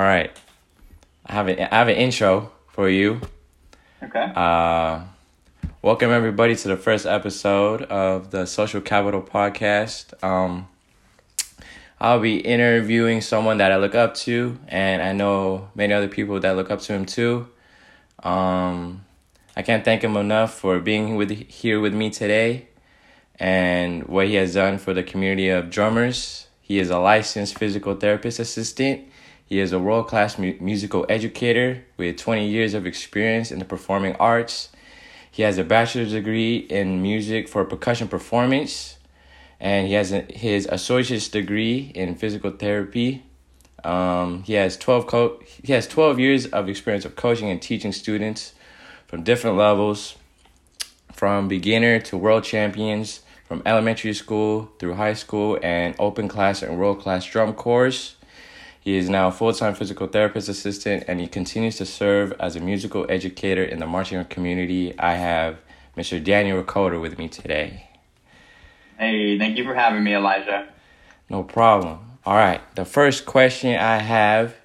All right. I have an I have an intro for you. Okay. Uh, welcome everybody to the first episode of the Social Capital Podcast. Um, I'll be interviewing someone that I look up to, and I know many other people that look up to him too. Um, I can't thank him enough for being with here with me today, and what he has done for the community of drummers. He is a licensed physical therapist assistant. He is a world class mu- musical educator with 20 years of experience in the performing arts. He has a bachelor's degree in music for percussion performance, and he has a, his associate's degree in physical therapy. Um, he has 12 co- he has 12 years of experience of coaching and teaching students from different levels, from beginner to world champions, from elementary school through high school, and open class and world class drum corps. He is now a full time physical therapist assistant and he continues to serve as a musical educator in the marching community. I have Mr. Daniel Recoder with me today. Hey, thank you for having me, Elijah. No problem. All right. The first question I have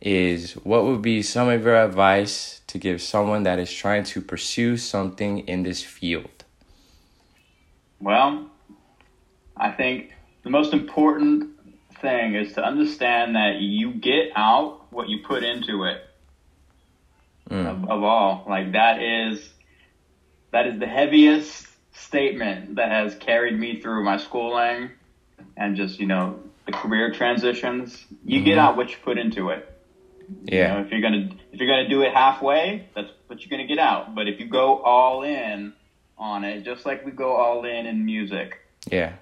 is what would be some of your advice to give someone that is trying to pursue something in this field? Well, I think the most important thing is to understand that you get out what you put into it. Mm. Of, of all, like that is that is the heaviest statement that has carried me through my schooling and just you know the career transitions. You get Mhm. out what you put into it. You Yeah. know, if you're gonna if you're gonna do it halfway, that's what you're gonna get out. But if you go all in on it, just like we go all in in music, Yeah.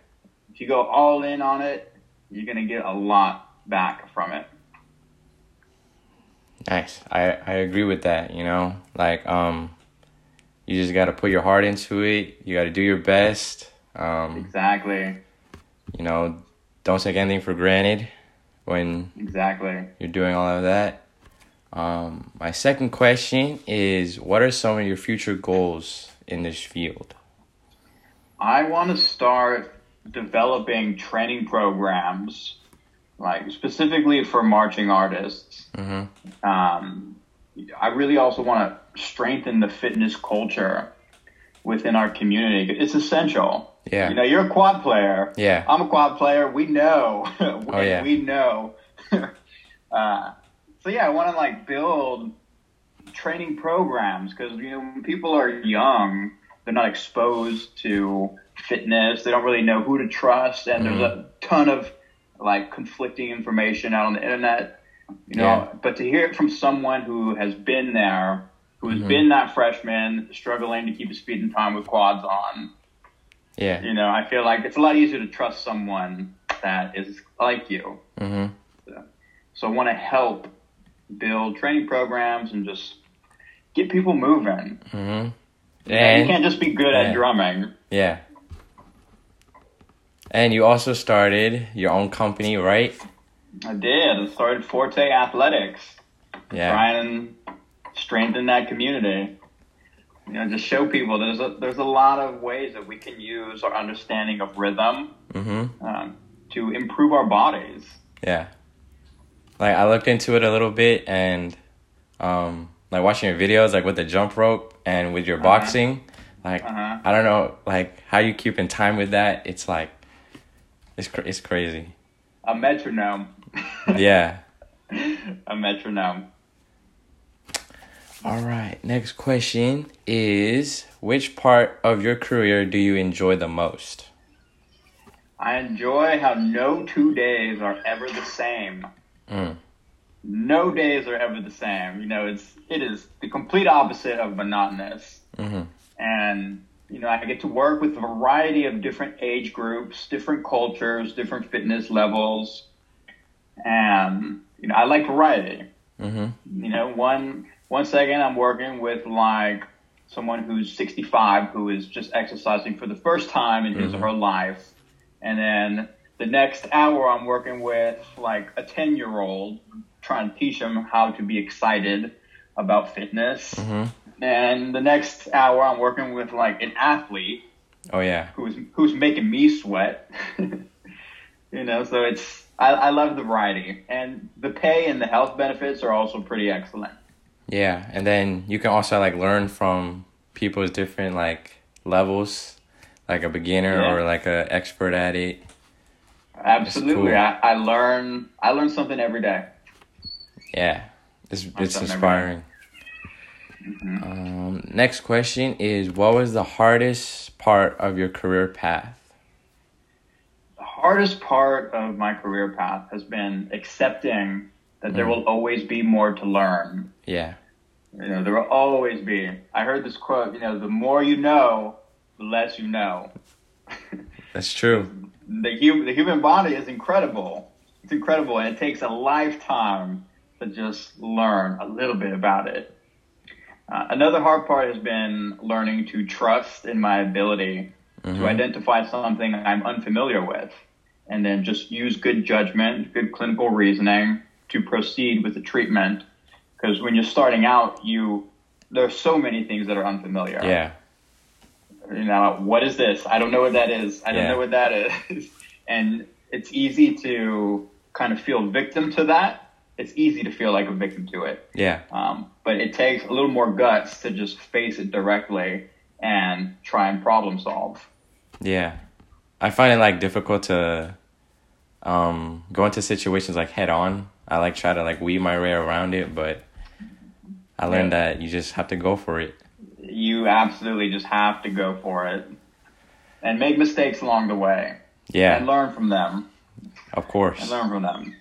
if you go all in on it, you're gonna get a lot back from it. Nice. I, I agree with that, you know? Like, um, you just got to put your heart into it. You got to do your best. Um, Exactly. you know, don't take anything for granted when Exactly. you're doing all of that. Um, my second question is what are some of your future goals in this field? I want to start developing training programs, like specifically for marching artists. Mm-hmm. Um, I really also want to strengthen the fitness culture within our community. It's essential. Yeah. You know, you're a quad player. Yeah. I'm a quad player. We know. Oh, yeah. We know. uh, so yeah, I want to like build training programs because you know when people are young, they're not exposed to fitness. They don't really know who to trust, and there's a ton of like conflicting information out on the internet. You know, Yeah. but to hear it from someone who has been there, who has Mhm. been that freshman struggling to keep his feet in time with quads on, Yeah. you know, I feel like it's a lot easier to trust someone that is like you. Mm-hmm. So I want to help build training programs and just get people moving. Mm-hmm. And you can't just be good yeah. at drumming. yeah. And you also started your own company, right? I did. I started Forte Athletics, Yeah. trying and strengthen that community. You know, just show people there's a there's a lot of ways that we can use our understanding of rhythm Mm-hmm. um, to improve our bodies. Yeah. Like I looked into it a little bit and um like watching your videos like with the jump rope and with your Uh-huh. boxing. Like Uh-huh. I don't know like how you keep in time with that. It's like it's cra- it's crazy. A metronome. Yeah. a metronome. All right. Next question is which part of your career do you enjoy the most? I enjoy how no two days are ever the same. Mm. No days are ever the same. You know, it's it is the complete opposite of monotonous. Mhm. And you know, I get to work with a variety of different age groups, different cultures, different fitness levels. And you know, I like variety. Mhm. You know, one one second I'm working with like someone who's 65 who is just exercising for the first time in his or her life, and then the next hour I'm working with like a 10 year old trying to teach him how to be excited about fitness, Mhm. And the next hour I'm working with like an athlete Oh yeah. who's who's making me sweat. you know, so it's I, I love the variety, and the pay and the health benefits are also pretty excellent. Yeah, and then you can also like learn from people's different like levels, like a beginner Yeah. or like a expert at it. Absolutely, cool. I, I learn I learn something every day. Yeah, it's it's something inspiring. Um, next question is: What was the hardest part of your career path? The hardest part of my career path has been accepting that there Mm. will always be more to learn. Yeah, You know, there will always be. I heard this quote. You know, the more you know, the less you know. that's true. the human the human body is incredible. It's incredible, and it takes a lifetime to just learn a little bit about it. Uh, another hard part has been learning to trust in my ability Mhm. to identify something I'm unfamiliar with, and then just use good judgment, good clinical reasoning to proceed with the treatment. Because when you're starting out, you there's so many things that are unfamiliar Yeah, you know, what is this? I don't know what that is. I don't know what that is. and it's easy to kind of feel victim to that. It's easy to feel like a victim to it. yeah, Um, but it takes a little more guts to just face it directly and try and problem solve. yeah. I find it like difficult to um go into situations like head on. I like try to like weave my way around it, but I learned Yeah. that you just have to go for it. You absolutely just have to go for it and make mistakes along the way Yeah, and learn from them of course. and learn from them.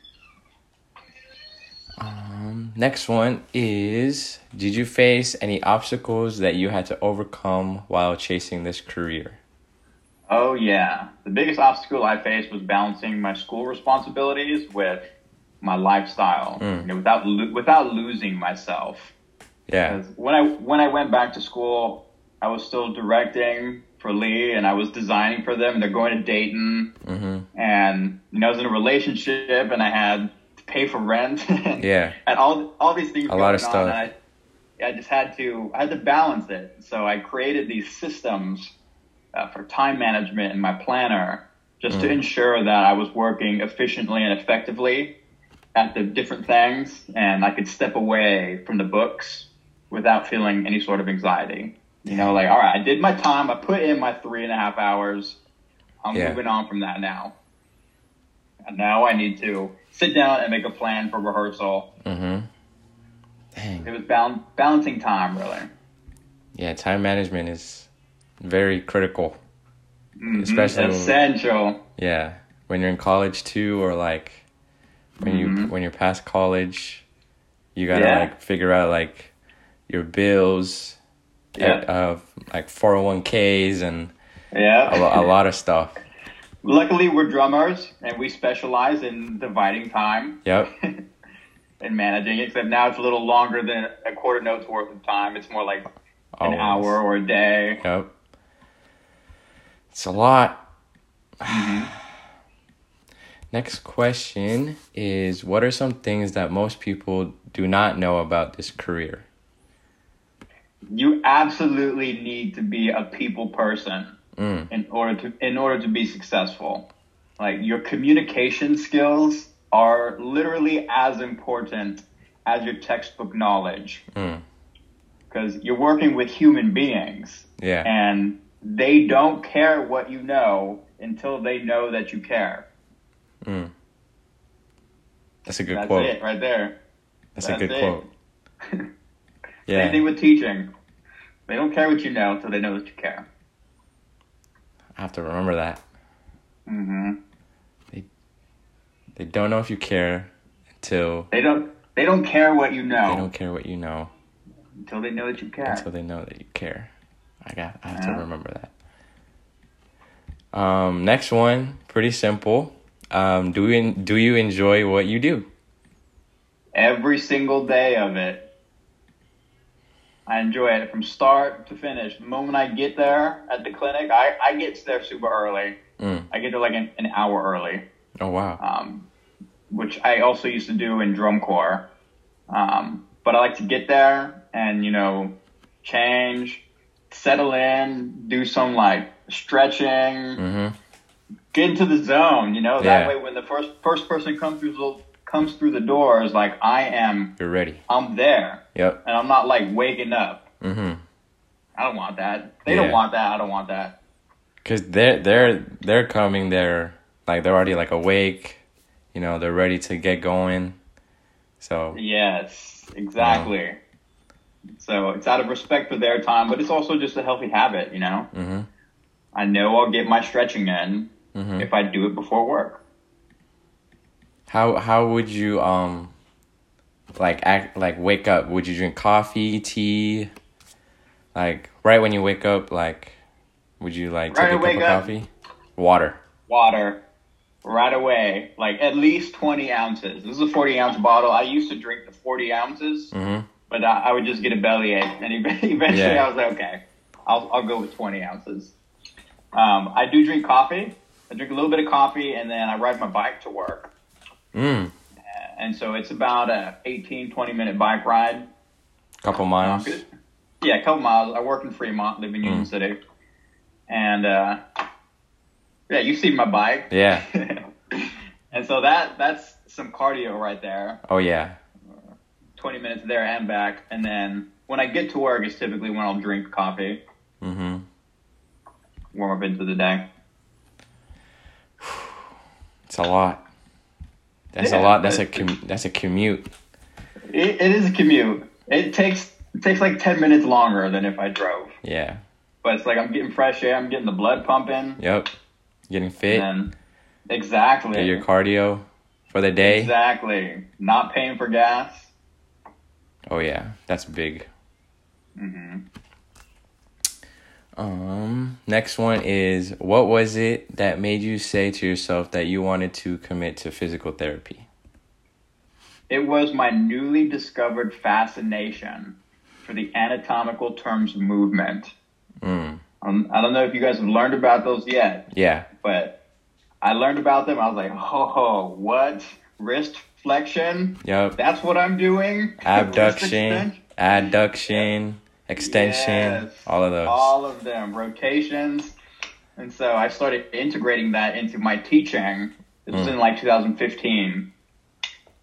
Um, next one is Did you face any obstacles that you had to overcome while chasing this career? Oh yeah, the biggest obstacle I faced was balancing my school responsibilities with my lifestyle, Mm. you know, without lo- without losing myself. Yeah. when I when I went back to school, I was still directing for Lee, and I was designing for them. They're going to Dayton, Mm-hmm. and you know, I was in a relationship, and I had pay for rent, and, Yeah. and all all these things. A lot of on, stuff. I, I just had to I had to balance it. So I created these systems uh, for time management in my planner, just to Mm. ensure that I was working efficiently and effectively at the different things, and I could step away from the books without feeling any sort of anxiety. You know, like all right, I did my time. I put in my three and a half hours. I'm Yeah. moving on from that now. And now I need to sit down and make a plan for rehearsal. Mm-hmm. Dang. It was bal- balancing time, really. Yeah, time management is very critical. Mhm. Especially when- essential. Yeah. When you're in college too or like when you Mhm. when you're past college, you gotta Yeah. like figure out like your bills Yeah. of like 401ks and Yeah. a, a lot of stuff. Luckily, we're drummers and we specialize in dividing time Yep. and managing it. Except now it's a little longer than a quarter note's worth of time. It's more like an hour or a day. Yep. It's a lot. Mm-hmm. Next question is What are some things that most people do not know about this career? You absolutely need to be a people person Mm, in order to in order to be successful. Like your communication skills are literally as important as your textbook knowledge mm, because you're working with human beings yeah. and they don't care what you know until they know that you care. Mm. That's a good That's quote. it right there. That's, That's a good it. quote. Same Yeah. thing with teaching. They don't care what you know until they know that you care. I have to remember that. hmm They They don't know if you care until They don't. They don't care what you know they don't care what you know until they know that you care. until they know that you care. I got I have Yeah. to remember that. Um, next one, pretty simple. Um, do you do you enjoy what you do? Every single day of it. I enjoy it from start to finish. The moment I get there at the clinic, I, I get there super early. Mm. I get there like an, an hour early, Oh wow. um, which I also used to do in drum corps. Um, but I like to get there and, you know, change, settle in, do some like stretching, Mm-hmm. get into the zone. You know, that Yeah. way when the first first person comes through the comes through the door is like I am, You're ready. I'm there, Yep. and I'm not like waking up. Mm-hmm. I don't want that. They Yeah. don't want that. I don't want that. Cause they're they're they're coming. They're like they're already like awake. You know, they're ready to get going. So Yes, exactly. So it's out of respect for their time, but it's also just a healthy habit. You know, mm-hmm. I know I'll get my stretching in Mm-hmm. if I do it before work. How how would you um like act like wake up? Would you drink coffee, tea? Like right when you wake up, like would you like Right take a cup of up. coffee? Water. Water right away, like at least 20 ounces. This is a 40 ounce bottle. I used to drink the 40 ounces, Mm-hmm. but I, I would just get a bellyache. And eventually Yeah. I was like, okay, I'll, I'll go with 20 ounces. Um, I do drink coffee. I drink a little bit of coffee and then I ride my bike to work. Mm. And so it's about a 18, 20 minute bike ride. Couple miles. Yeah, a couple miles. I work in Fremont, live in Union Mm. City. And, uh, yeah, you see my bike. Yeah. and so that that's some cardio right there. Oh yeah. 20 minutes there and back. And then when I get to work is typically when I'll drink coffee, Mm-hmm. warm up into the day. It's a lot. That's a lot. That's a com- that's a commute. It, it is a commute. It takes it takes like 10 minutes longer than if I drove. Yeah. But it's like I'm getting fresh air, I'm getting the blood pumping. Yep. Getting fit. And exactly. Get your cardio for the day. Exactly. Not paying for gas. Oh yeah, that's big. hmm Um, next one is what was it that made you say to yourself that you wanted to commit to physical therapy? It was my newly discovered fascination for the anatomical terms movement. Mm. Um, I don't know if you guys have learned about those yet, Yeah. but I learned about them. I was like, oh, what? Wrist flexion? Yep. That's what I'm doing? Abduction, adduction, extension, Yes. all of those. All of them, rotations. And so I started integrating that into my teaching. This was Mm. in like 2015.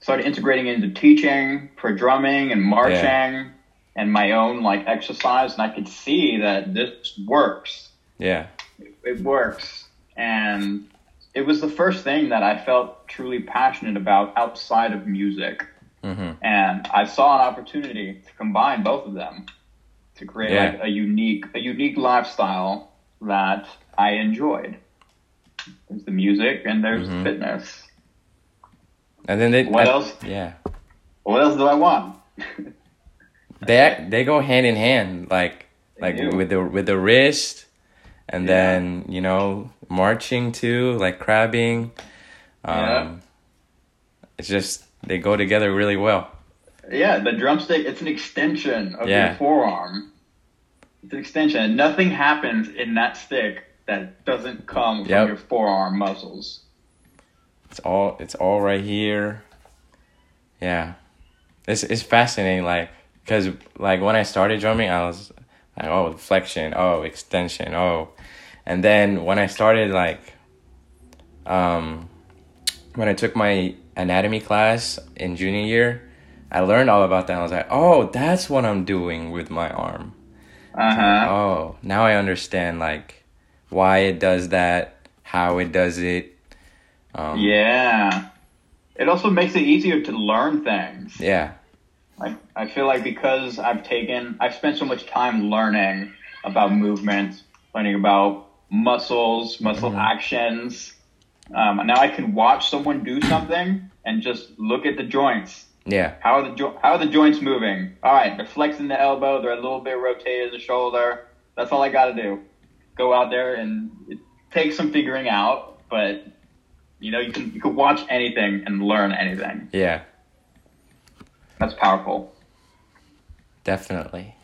Started integrating into teaching for drumming and marching and my own like exercise. And I could see that this works. yeah. It works. And it was the first thing that I felt truly passionate about outside of music. hmm And I saw an opportunity to combine both of them to create Yeah. like a unique a unique lifestyle that I enjoyed. There's the music and there's Mhm. the fitness. And then they. What I- else? Yeah. What else do I want? They they go hand in hand, like They like do. with the with the wrist, and Yeah. then you know marching too, like crabbing. Um, Yeah. It's just they go together really well. Yeah, the drumstick it's an extension of Yeah. your forearm. It's an extension. and Nothing happens in that stick that doesn't come from your forearm muscles. It's all it's all right here. Yeah, it's it's fascinating. Like, cause like when I started drumming, I was like, oh, flexion, oh, extension, oh, and then when I started like, um, when I took my anatomy class in junior year, I learned all about that. I was like, oh, that's what I'm doing with my arm. Uh huh. Oh, now I understand like why it does that, how it does it. Um, Yeah. It also makes it easier to learn things. Yeah. Like I feel like because I've taken, I've spent so much time learning about movement, learning about muscles, muscle Mhm. actions. Um, now I can watch someone do something and just look at the joints. Yeah. How are the jo- how are the joints moving? All right, they're flexing the elbow. They're a little bit rotated the shoulder. That's all I got to do. Go out there and it takes some figuring out, but you know you can you can watch anything and learn anything. Yeah. That's powerful. Definitely.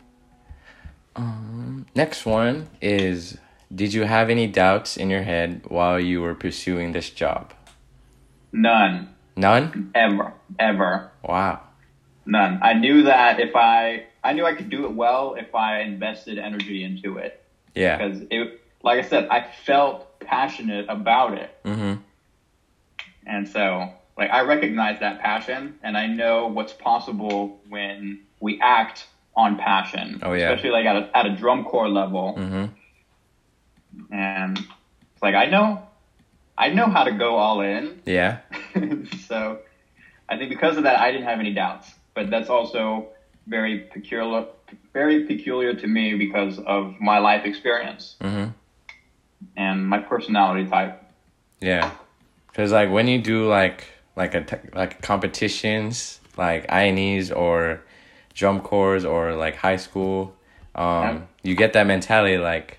Um, next one is Did you have any doubts in your head while you were pursuing this job? None. None? Ever. Ever. Wow. None. I knew that if I, I knew I could do it well if I invested energy into it. Yeah. Because it, like I said, I felt passionate about it. Mm-hmm. And so, like, I recognize that passion and I know what's possible when we act on passion. Oh, yeah. Especially like at a, at a drum corps level. Mm-hmm. And it's like, I know, I know how to go all in. Yeah. so I think because of that, I didn't have any doubts. But that's also very peculiar, very peculiar to me because of my life experience Mm-hmm. and my personality type. Yeah. Cause like when you do like like a te- like competitions like INEs or drum corps or like high school, um, Yeah. you get that mentality like,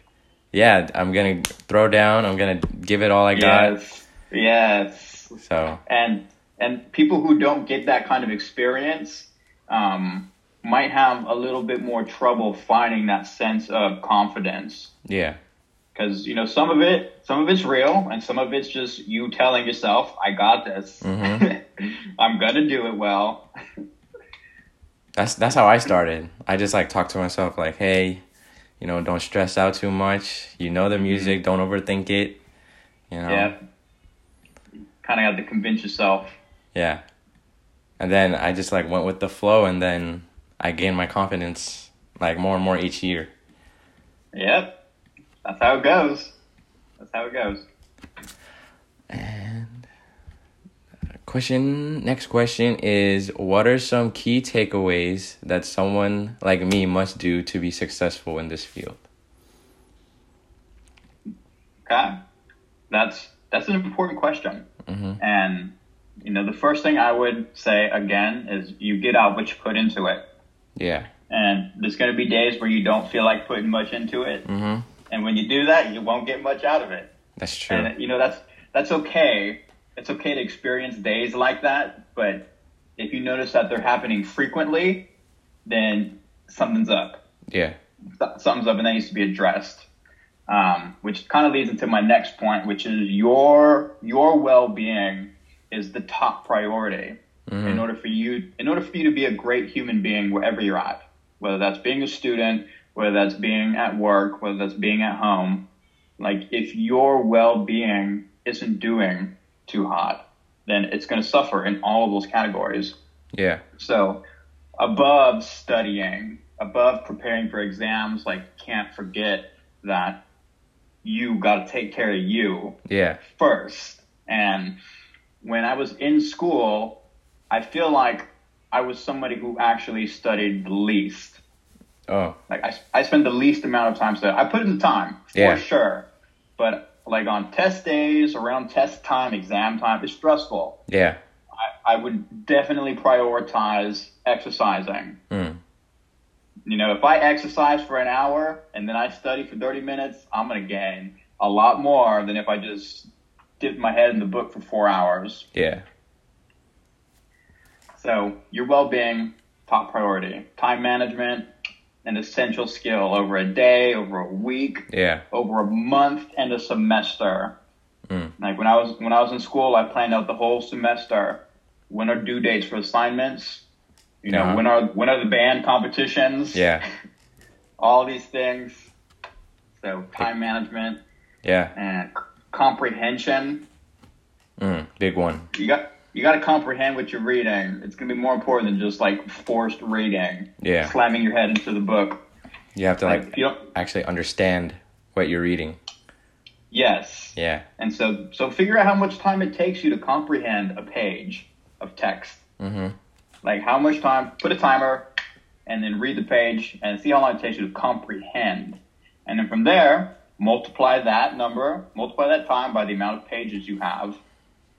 yeah, I'm gonna throw down. I'm gonna give it all I got. Yes, yes. So and and people who don't get that kind of experience um, might have a little bit more trouble finding that sense of confidence yeah, because you know some of it some of it's real and some of it's just you telling yourself i got this Mhm. i'm gonna do it well that's that's how I started. I just like talk to myself like, hey, you know, don't stress out too much. You know the music, mm-hmm. don't overthink it. You know. yeah kind of have to convince yourself Yeah. And then I just like went with the flow and then I gained my confidence like more and more each year. yep that's how it goes that's how it goes And question next question is what are some key takeaways that someone like me must do to be successful in this field? Okay, that's that's an important question, Mhm. and you know the first thing I would say again is you get out what you put into it, Yeah. and there's going to be days where you don't feel like putting much into it, Mhm. and when you do that, you won't get much out of it, That's true. and you know that's that's okay. It's okay to experience days like that, but if you notice that they're happening frequently, then something's up. yeah. something's up and that needs to be addressed. Um, which kind of leads into my next point, which is your your well being is the top priority in order for you in order for you to be a great human being wherever you're at, whether that's being a student, whether that's being at work, whether that's being at home. Like if your well being isn't doing too hot, then it's going to suffer in all of those categories. Yeah. So, above studying, above preparing for exams, like can't forget that you got to take care of you Yeah. first. And when I was in school, I feel like I was somebody who actually studied the least. Oh. Like I, I spend the least amount of time studying. I put in the time for Yeah. sure, but like on test days, around test time, exam time, it's stressful. Yeah. I, I would definitely prioritize exercising. Mm. You know, if I exercise for an hour and then I study for 30 minutes, I'm going to gain a lot more than if I just dip my head in the book for four hours. Yeah. So, your well being, top priority. Time management, an essential skill over a day, over a week, Yeah. over a month, and a semester. Mm. Like when I was when I was in school, I planned out the whole semester. When are due dates for assignments? You know, Uh-huh. when are when are the band competitions? Yeah. all these things. So time management Yeah. and comprehension. Mm. Big one. You got you got to comprehend what you're reading. It's gonna be more important than just like forced reading, Yeah. slamming your head into the book. You have to Like like you don't, actually understand what you're reading. yes. Yeah. And so so figure out how much time it takes you to comprehend a page of text. Mhm. Like how much time? Put a timer, and then read the page and see how long it takes you to comprehend. And then from there, multiply that number, multiply that time by the amount of pages you have.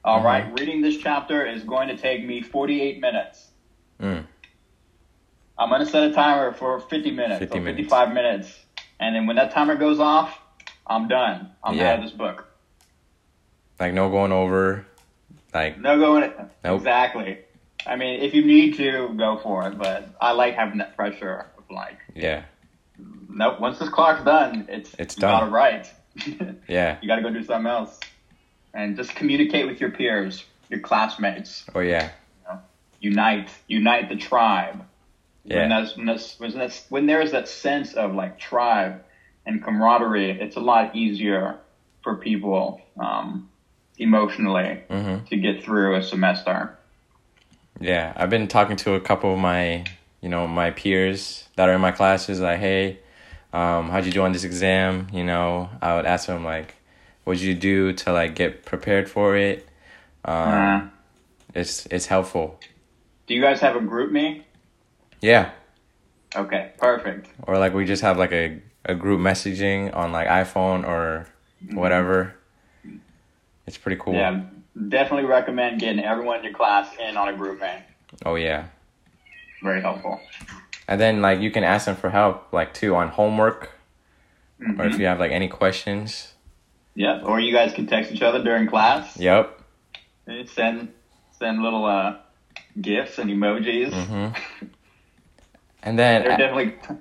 All Mhm. right, reading this chapter is going to take me 48 minutes. Mm. I'm going to set a timer for 50 minutes 50 or minutes. 55 minutes. And then when that timer goes off, I'm done. I'm Yeah. out of this book. Like no going over. Like No going. Nope. Exactly. I mean, if you need to, go for it. But I like having that pressure of like, yeah. nope. Once this clock's done, it's It's done. It right. Yeah. you got to go do something else, and just communicate with your peers, your classmates. Oh yeah. Unite, unite the tribe. Yeah. When that's, when that's, when that's when there's that sense of like tribe, and camaraderie, it's a lot easier for people um, emotionally Mhm. to get through a semester. Yeah, I've been talking to a couple of my, you know, my peers that are in my classes. Like, hey, um, how'd you do on this exam? You know, I would ask them like, what'd you do to like get prepared for it? Um, Uh, it's it's helpful. do you guys have a GroupMe? Yeah, Okay, perfect. or like we just have like a a group messaging on like iPhone or whatever. It's pretty cool. Yeah, definitely recommend getting everyone in your class in on a GroupMe. Oh yeah. Very helpful. And then like you can ask them for help like too on homework or if Mhm. you have like any questions. Yeah, or you guys can text each other during class. Yep. And Send send little uh, gifs and emojis. Mhm. And then There were definitely.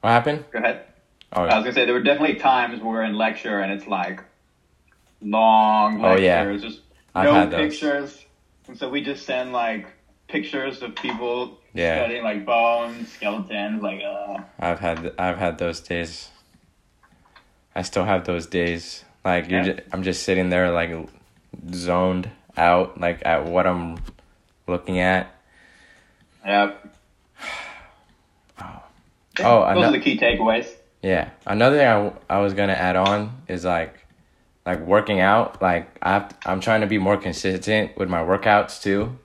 what happened? Go ahead. Oh, I was gonna say there were definitely times where in lecture and it's like long Oh, lectures, yeah. just I've no had those. pictures, and so we just send like pictures of people Yeah. studying like bones, skeletons, like uh. I've had I've had those days. I still have those days. Like Yeah. just, I'm just sitting there like zoned out like at what I'm looking at. Yep. Oh, those ano- are the key takeaways. Yeah. Another thing I, w- I was gonna add on is like like working out. Like I have I'm trying to be more consistent with my workouts too.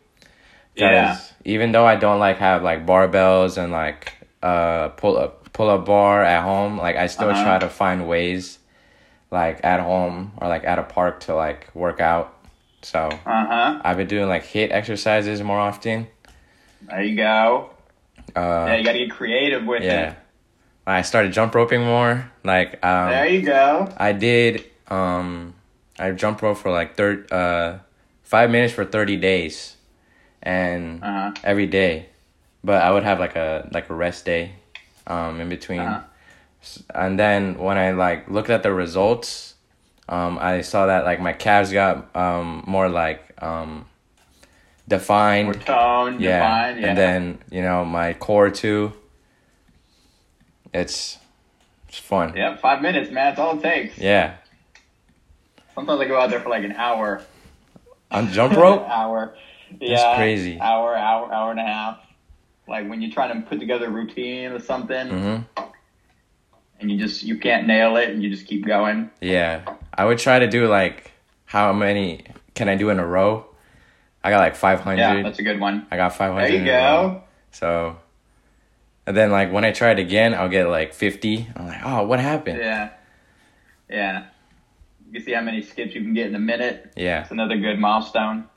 Yeah. Even though I don't like have like barbells and like uh pull up pull up bar at home, like I still Uh-huh. try to find ways like at home or like at a park to like work out. So Uh huh. I've been doing like HIIT exercises more often. There you go. Uh yeah, you gotta get creative with it. yeah. it. I started jump roping more. Like um There you go. I did um I jump rope for like third uh five minutes for thirty days and Uh-huh. every day. But I would have like a like a rest day um in between. Uh-huh. And then when I like looked at the results, um I saw that like my calves got um more like um defined. More tone, yeah. defined, yeah. And then, you know, my core too. It's it's fun. yeah, five minutes, man. That's all it takes. Yeah. Sometimes I go out there for like an hour. On jump rope? hour. Yeah. crazy. Hour, hour, hour and a half. Like when you're trying to put together a routine or something, hmm and you just you can't nail it, and you just keep going. Yeah. I would try to do like how many can I do in a row? I got like 500. Yeah, that's a good one. I got 500. There you in a row. go. So, and then like when I try it again, I'll get like 50. I'm like, oh, what happened? Yeah. Yeah. You can see how many skips you can get in a minute. Yeah. It's another good milestone.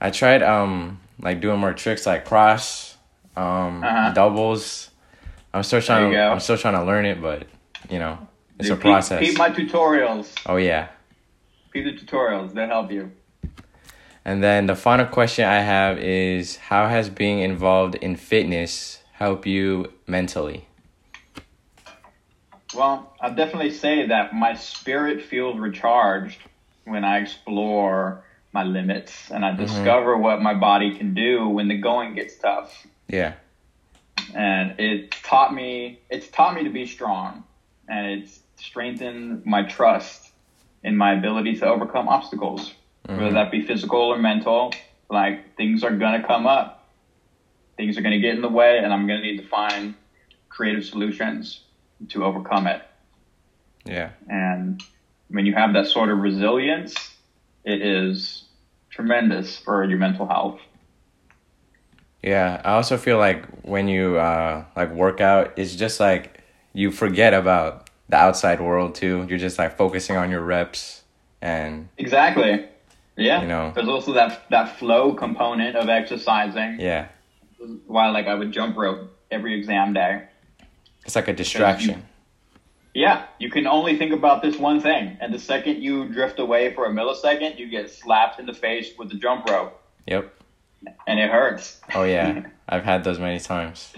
I tried um like doing more tricks like cross, um Uh-huh. doubles. I'm still trying. To, go. I'm still trying to learn it, but you know, it's Dude, a process. Keep, peep my tutorials. oh yeah. Keep the tutorials. They'll help you. And then the final question I have is how has being involved in fitness help you mentally? Well, I'll definitely say that my spirit feels recharged when I explore my limits and I discover what my body can do when the going gets tough. Yeah. And it taught me it's taught me to be strong and it's strengthened my trust in my ability to overcome obstacles. Whether mm-hmm. that be physical or mental, like things are gonna come up. Things are gonna get in the way and I'm gonna need to find creative solutions to overcome it. Yeah. And when you have that sort of resilience, it is tremendous for your mental health. Yeah. I also feel like when you uh like work out, it's just like you forget about the outside world too. You're just like focusing on your reps and Exactly. Yeah. You know. There's also that that flow component of exercising. yeah. Why like I would jump rope every exam day. It's like a distraction. Yeah, you can only think about this one thing, and the second you drift away for a millisecond, you get slapped in the face with the jump rope, Yep. And it hurts. Oh yeah. I've had those many times.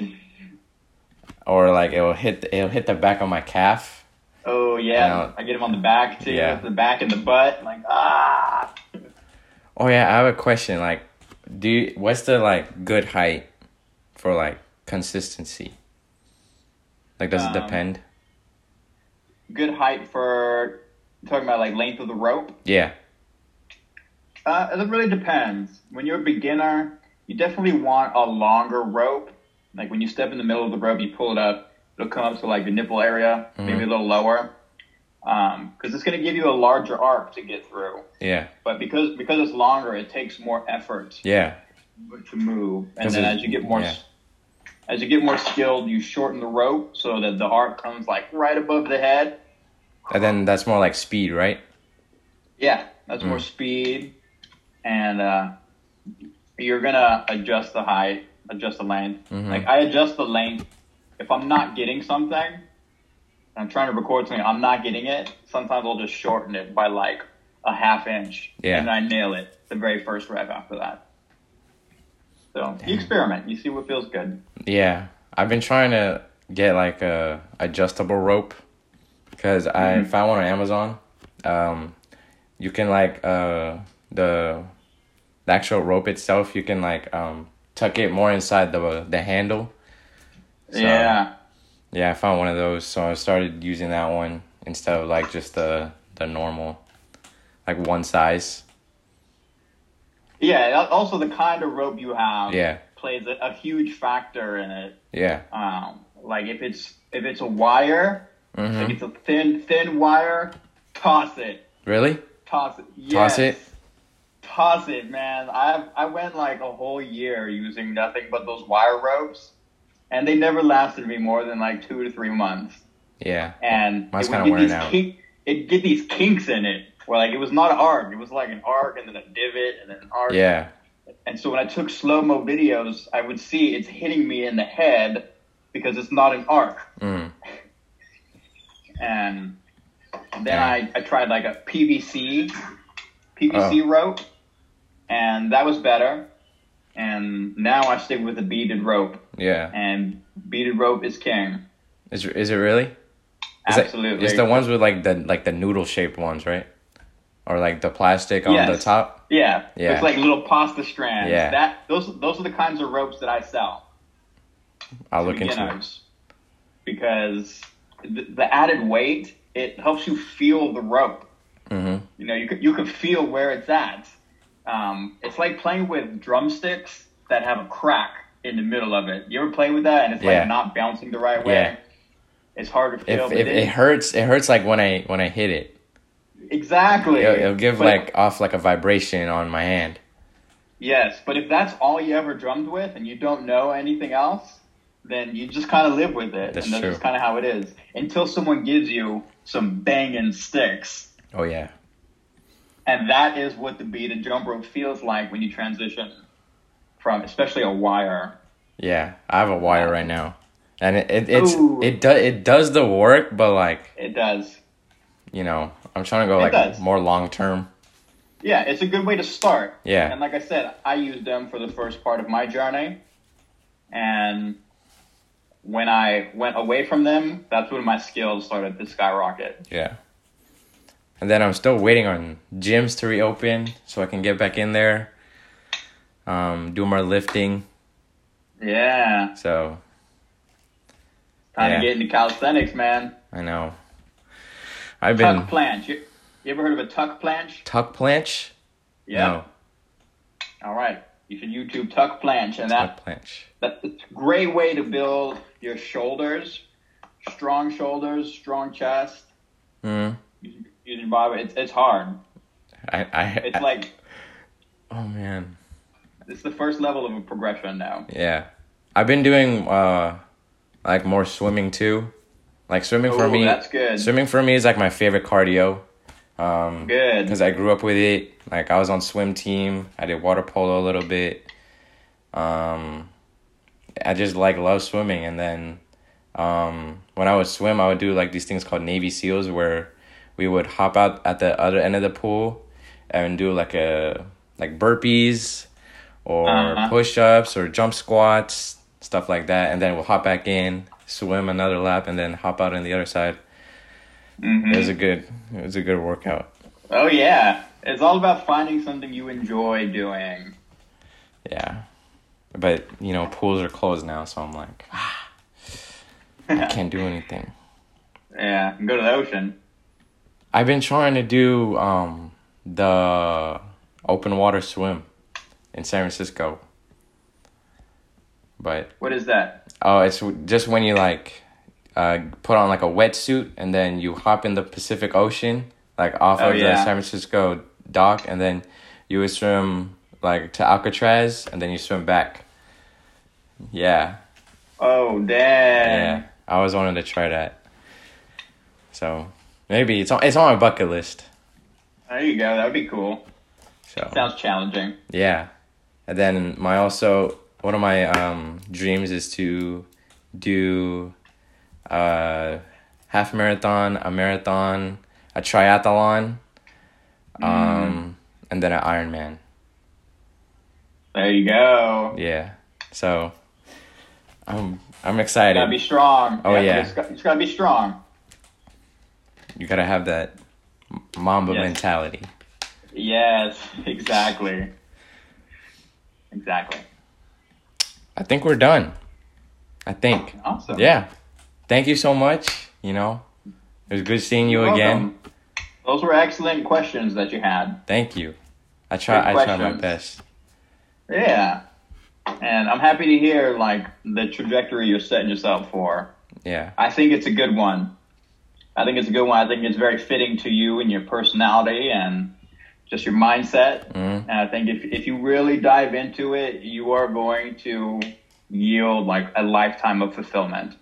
Or like it'll hit it'll hit the back of my calf. Oh yeah, I get him on the back too, Yeah. the back and the butt, like ah. Oh yeah, I have a question. Like, do you, what's the like good height for like consistency? Like, does it Um, depend? good height for talking about like length of the rope? Yeah. Uh, it really depends. When you're a beginner, you definitely want a longer rope. Like when you step in the middle of the rope, you pull it up. It'll come up to like the nipple area, maybe a mm-hmm. little lower, um, because it's going to give you a larger arc to get through. Yeah. But because because it's longer, it takes more effort Yeah. to move. and then as you get more yeah. as you get more skilled, you shorten the rope so that the arc comes like right above the head. And then that's more like speed, right? Yeah, that's mm. more speed, and uh, you're gonna adjust the height, adjust the length. Mhm. Like I adjust the length if I'm not getting something. I'm trying to record something. I'm not getting it. Sometimes I'll just shorten it by like a half inch, Yeah. and I nail it the very first rep after that. So you experiment. You see what feels good. Yeah, I've been trying to get like a adjustable rope because I Mhm. found one on Amazon. Um, you can like uh the the actual rope itself. You can like um tuck it more inside the the handle. So, yeah. Yeah, I found one of those, so I started using that one instead of like just the the normal, like one size. Yeah. Also, the kind of rope you have Yeah, plays a, a huge factor in it. yeah. Um, like if it's if it's a wire, hmm like it's a thin thin wire, toss it, Really? toss it, yes. Toss it? Toss it, man. I I went like a whole year using nothing but those wire ropes, and they never lasted me more than like two to three months. Yeah. And Mine's kinda get wearing these out. kink- it get these kinks in it, where like it was not an arc, it was like an arc and then a divot and then an arc. Yeah. And so when I took slow mo videos, I would see it's hitting me in the head because it's not an arc. Mm. And then Yeah. I, I tried like a PVC PVC Oh. rope, and that was better. And now I stick with the beaded rope, Yeah. and beaded rope is king. Is is it really? Is Absolutely. it's the ones with like the like the noodle shaped ones, right? Or like the plastic on the top. yeah, Yeah. it's like little pasta strands. Yeah. That those those are the kinds of ropes that I sell. I'll look into it. because the, the added weight it helps you feel the rope. Mm-hmm. You know, you can, you can feel where it's at. Um, it's like playing with drumsticks that have a crack in the middle of it. You ever play with that and it's Yeah. like not bouncing the right way? Yeah. It's hard to feel. If if it hurts, it hurts like when I when I hit it. exactly. It'll, it'll give But- like off like a vibration on my hand. yes, but if that's all you ever drummed with and you don't know anything else, then you just kind of live with it, That's and that's true. just kind of how it is. Until someone gives you some banging sticks. Oh yeah. And that is what the beaded jump rope feels like when you transition from, especially a wire. Yeah, I have a wire right now, and it, it it's Ooh. it does it does the work, but like It does. you know, I'm trying to go It like does. more long term. Yeah, it's a good way to start. Yeah. And like I said, I used them for the first part of my journey. And when I went away from them, that's when my skills started to skyrocket. Yeah. And then I'm still waiting on gyms to reopen so I can get back in there, um, do more lifting. Yeah. So Time Yeah. to get into calisthenics, man. I know. I've been Tuck planche. You, you ever heard of a tuck planche? tuck planche. Yeah. No, All right. You should YouTube tuck planche. And that, tuck planche. that's a great way to build your shoulders. Strong shoulders, strong chest. Mm. Using using body. It's, it's hard. I, I, It's like, oh man, it's the first level of a progression now. yeah. I've been doing uh, like more swimming too. Like swimming for me, that's good. swimming for me is like my favorite cardio. Um, Good. because I grew up with it. Like I was on swim team. I did water polo a little bit. Um, I just like love swimming, and then um, when I would swim, I would do like these things called Navy SEALs, where we would hop out at the other end of the pool and do like a like burpees or Uh-huh. push ups or jump squats, stuff like that, and then we'll hop back in, swim another lap, and then hop out on the other side. Mhm. It was a good, it was a good workout. Oh yeah, it's all about finding something you enjoy doing. Yeah. But, you know, pools are closed now, so I'm like, ah, I can't do anything. Yeah, go to the ocean. I've been trying to do um the open water swim in San Francisco. But What is that? oh, it's just when you like uh put on like a wetsuit and then you hop in the Pacific Ocean like off Oh, of the. San Francisco dock and then you would swim like to Alcatraz and then you swim back. Yeah. Oh, damn. Yeah. I always wanted to try that. So maybe it's on it's on my bucket list. There you go. That would be cool. So Sounds challenging. yeah. And then my also one of my um dreams is to do uh half marathon, a marathon, a triathlon, um and then an Ironman. There you go. Yeah. So I'm I'm excited. Gotta be strong. Oh, yeah. be- it's got- it's gotta be strong. You gotta have that Mamba Yes. mentality. Yes, exactly. Exactly. I think we're done. I think. Awesome. Yeah. Thank you so much. You know, it was good seeing you You're again. welcome. Those were excellent questions that you had. Thank you. I try. Good I try my best. Yeah. And I'm happy to hear like the trajectory you're setting yourself for. Yeah. I think it's a good one. I think it's a good one. I think it's very fitting to you and your personality and just your mindset. Mhm. And I think if if you really dive into it, you are going to yield like a lifetime of fulfillment.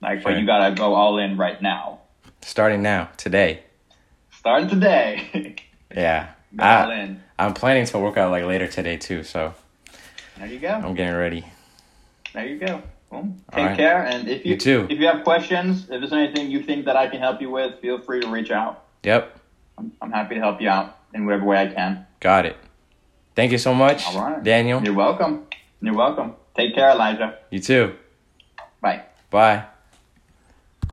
Like, but you gotta go all in right now. Starting now, today. Starting today. Yeah. go all I, in. I'm planning to work out like later today too. So There you go. I'm getting ready. There you go. Well, take right. care, and if you, You too. if you have questions, if there's anything you think that I can help you with, feel free to reach out. Yep. I'm, I'm happy to help you out in whatever way I can. Got it. Thank you so much, right, Daniel. You're welcome. You're welcome. Take care, Elijah. You too. Bye. Bye.